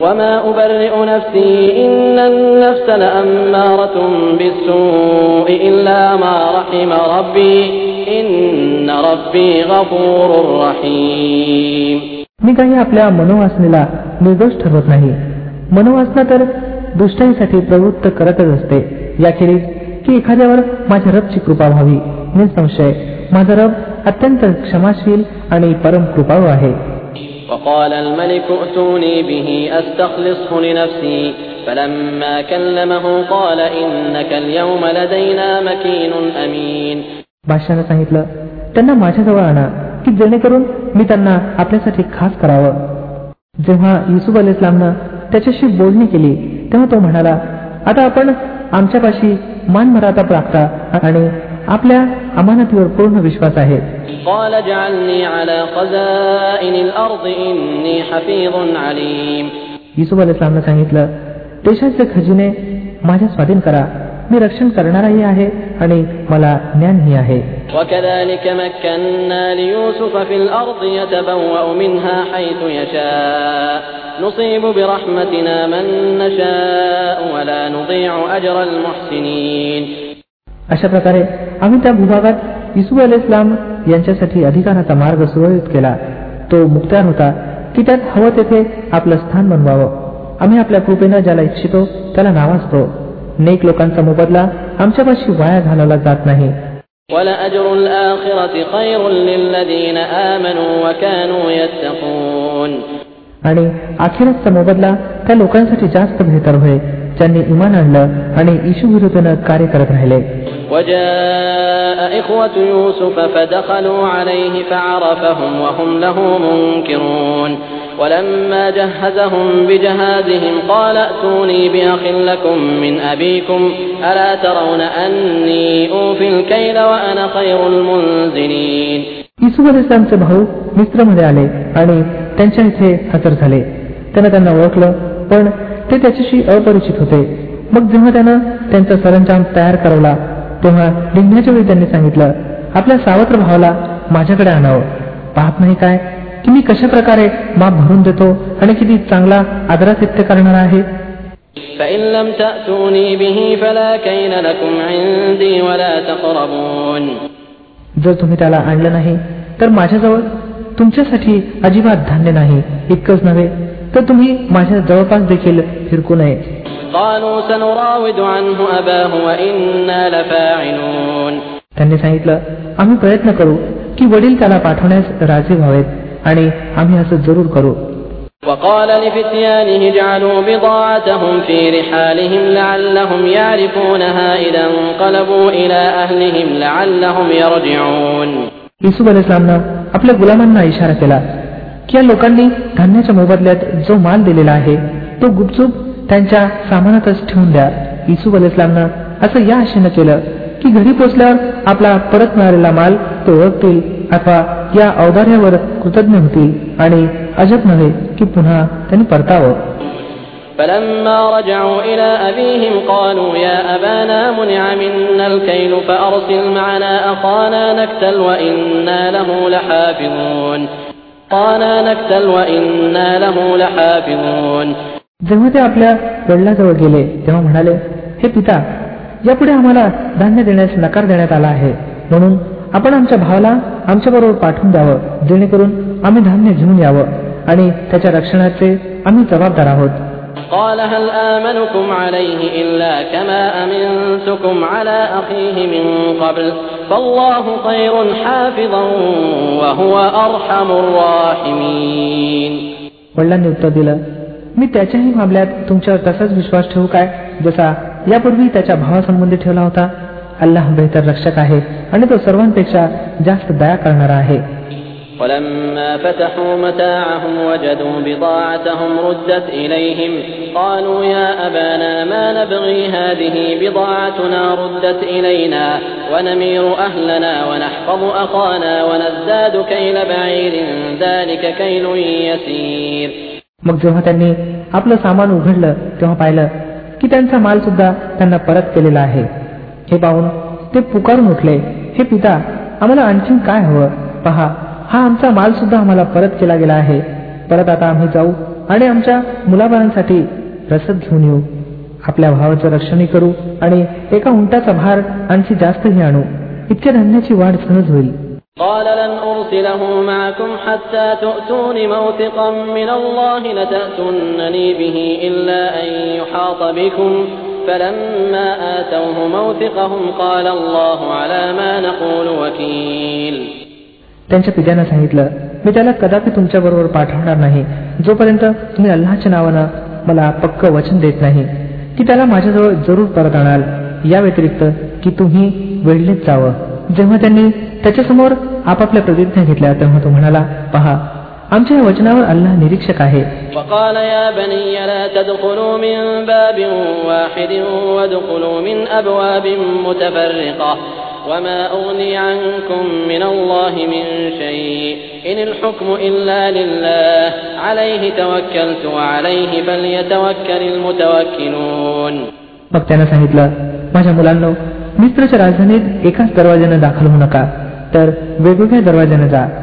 وما أبرئ نفسي إن النفس لأمارة بالسوء إلا ما رحم ربي إن ربي غفور رحيم मी काही आपल्या मनोवासनेला निर्दोष ठरवत नाही मनोवासना तर दुष्टाईसाठी प्रवृत्त करतच असते याखेरीज की एखाद्यावर माझ्या रबची कृपा व्हावी निसंशय माझा रब अत्यंत क्षमाशील आणि परम कृपाळू आहे وقال الملك ائتوني به أستخلصه لنفسي فلما كلمه قال إنك اليوم لدينا مكين أمين बादशाने सांगितलं त्यांना माझ्याजवळ आणा की जेणेकरून मी त्यांना आपल्यासाठी खास करावं जेव्हा युसुफ अल इस्लामनं त्याच्याशी बोलणी केली तेव्हा तो म्हणाला आता आपण आमच्यापाशी मान मराता प्राप्ता आणि आपल्या अमानतीवर पूर्ण विश्वास आहे قال اجعلني على خزائن الأرض إني حفيظ عليم युसुफ अल इस्लामनं सांगितलं देशाचे खजिने माझ्या स्वाधीन करा मी रक्षण करणाराही आहे आणि मला ज्ञानही आहे وكذلك مكنا ليوسف في الأرض يتبوأ منها حيث يشاء نصيب برحمتنا من نشاء ولا نضيع أجر المحسنين अशा प्रकारे आम्ही त्या भूभागात इसू अल इस्लाम यांच्यासाठी अधिकाराचा मार्ग सुरळीत केला. तो मुक्त्यार होता की त्यात हवं तेथे आपलं स्थान बनवावं. आम्ही आपल्या कृपेनं ज्याला इच्छितो त्याला नावाजतो. नेक लोकांचा मोबदला आमच्यापाशी वाया घालवला जात नाही. आणि अखेरचा मोबदला त्या लोकांसाठी जास्त बेहतर होईल ज्यांनी इमान आणलं आणि इशू विरुद्धनं कार्य करत राहिले وجاء إخوة يوسف فدخلوا عليه فعرفهم وهم له منكرون ولما جهزهم بجهازهم قال ائتوني بأخ لكم من أبيكم ألا ترون أني أوفي الكيل وأنا خير المنزلين युसुफ अल इस्लामचे भाऊ मिस्रमध्ये आले आणि त्यांच्या इथे हजर झाले त्यानं त्यांना ओळखलं पण ते त्याच्याशी अपरिचित होते. मग जेव्हा त्यानं त्यांचा सरंजाम तयार करवला तेव्हा निघण्याच्या वेळी त्यांनी सांगितलं आपल्या सावत्र भावाला माझ्याकडे आणावं. पाहत नाही काय? की मी कशा प्रकारे माप भरून देतो आणि किती चांगला आदरातिथ्य करणार आहे? जर तुम्ही त्याला आणलं नाही तर माझ्याजवळ तुमच्यासाठी अजिबात धान्य नाही इतकंच नव्हे. तर तुम्ही माझ्या जवळपास देखील फिरकू नये قالوا سنراود عنه أباه وإنا لفاعلون त्यांनी सांगितलं आम्ही प्रयत्न करू की वडील त्याला पाठवण्यास राजी व्हावेत आणि आम्ही असं जरूर करू وقال لفتيانه اجعلوا بضاعتهم في رحالهم لعلهم يعرفونها إذا انقلبوا إلى أهلهم لعلهم يرجعون युसुफ अल इस्लामनं आपल्या गुलामांना इशारा केला की या लोकांनी धान्याच्या मोबदल्यात जो माल दिलेला आहे तो गुपचूप त्यांच्या सामानातच ठेवून द्या युसुफ अल इस्लामनं असं या आशेनं केलं की घरी पोचल्यावर आपला परत मिळालेला माल ते ओळखतील अथवा या औदार्यावर कृतज्ञ होतील आणि अजब नव्हे की पुन्हा त्यांनी परतावं فلما رجعوا إلى أبيهم قالوا يا أبانا منع منا الكيل فأرسل معنا أخانا نكتل وإنا له لحافظون जेव्हा ते आपल्या वडिलाजवळ गेले तेव्हा म्हणाले हे पिता यापुढे आम्हाला धान्य देण्यास नकार देण्यात आला आहे. म्हणून आपण आमच्या भावाला आमच्या बरोबर पाठवून द्यावं जेणेकरून आम्ही धान्य घेऊन यावं आणि त्याच्या रक्षणाचे आम्ही जबाबदार आहोत. قال هل آمنكم عليه إلا كما أمنتكم على أخيه من قبل فالله خير حافظا وهو أرحم الراحمين वडिलांनी उत्तर दिलं मी त्याच्याही मामल्यात तुमच्यावर तसाच विश्वास ठेवू काय जसा यापूर्वी त्याच्या भावासंबंधी ठेवला होता अल्लाह बेहतर रक्षक आहे आणि तो सर्वांपेक्षा जास्त दया करणारा आहे ولما فتحوا متاعهم وجدوا بضاعتهم ردت إليهم قالوا يا أبانا ما نبغي هذه بضاعتنا ردت إلينا ونمير أهلنا ونحفظ أخانا ونزداد كيل بعير ذلك كيل يسير मग जेव्हा त्यांनी आपलं सामान उघडलं तेव्हा पाहिलं की त्यांचा माल सुद्धा त्यांना परत केलेला आहे हे पाहून ते पुकारून उठले हे पिता आम्हाला आणखीन काय हवं पहा हा आमचा माल सुद्धा आम्हाला परत केला गेला आहे परत आता आम्ही जाऊ आणि आमच्या मुलाबाळांसाठी रसद घेऊन येऊ आपल्या भावाचं रक्षणही करू आणि एका उंटाचा भार आणखी जास्तही आणू इतक्या धान्याची वाढ सहज होईल قال لن أرسله معكم حتى تؤتون موثقا من الله لتأتونني به إلا أن يحاط بكم فلما آتوه موثقهم قال الله على ما نقول وكيل त्यांच्या पित्यानं सांगितलं मी त्याला कदापि तुमच्या बरोबर पाठवणार नाही जोपर्यंत तुम्ही अल्लाच्या नावानं मला पक्क वचन देत नाही की त्याला माझ्याजवळ जरूर परत आणाल या व्यतिरिक्त की तुम्ही वेळलेच जावं जेव्हा त्यांनी त्याच्यासमोर आपापल्या प्रतिज्ञा घेतल्या तेव्हा तो म्हणाला पहा आमच्या या वचनावर अल्लाह निरीक्षक आहे وقال يا بني لا تدخلوا من باب واحد وادخلوا من أبواب متفرقة وما أغني عنكم من الله من شيء إن الحكم إلا لله عليه توكلت وعليه فليتوكل المتوكلون मग त्यानं सांगितलं माझ्या मुलांनो मिस्त्रच्या राजधानीत एकाच दरवाज्यानं दाखल होऊ नका तर वेगवेगळ्या दरवाज्यानं जा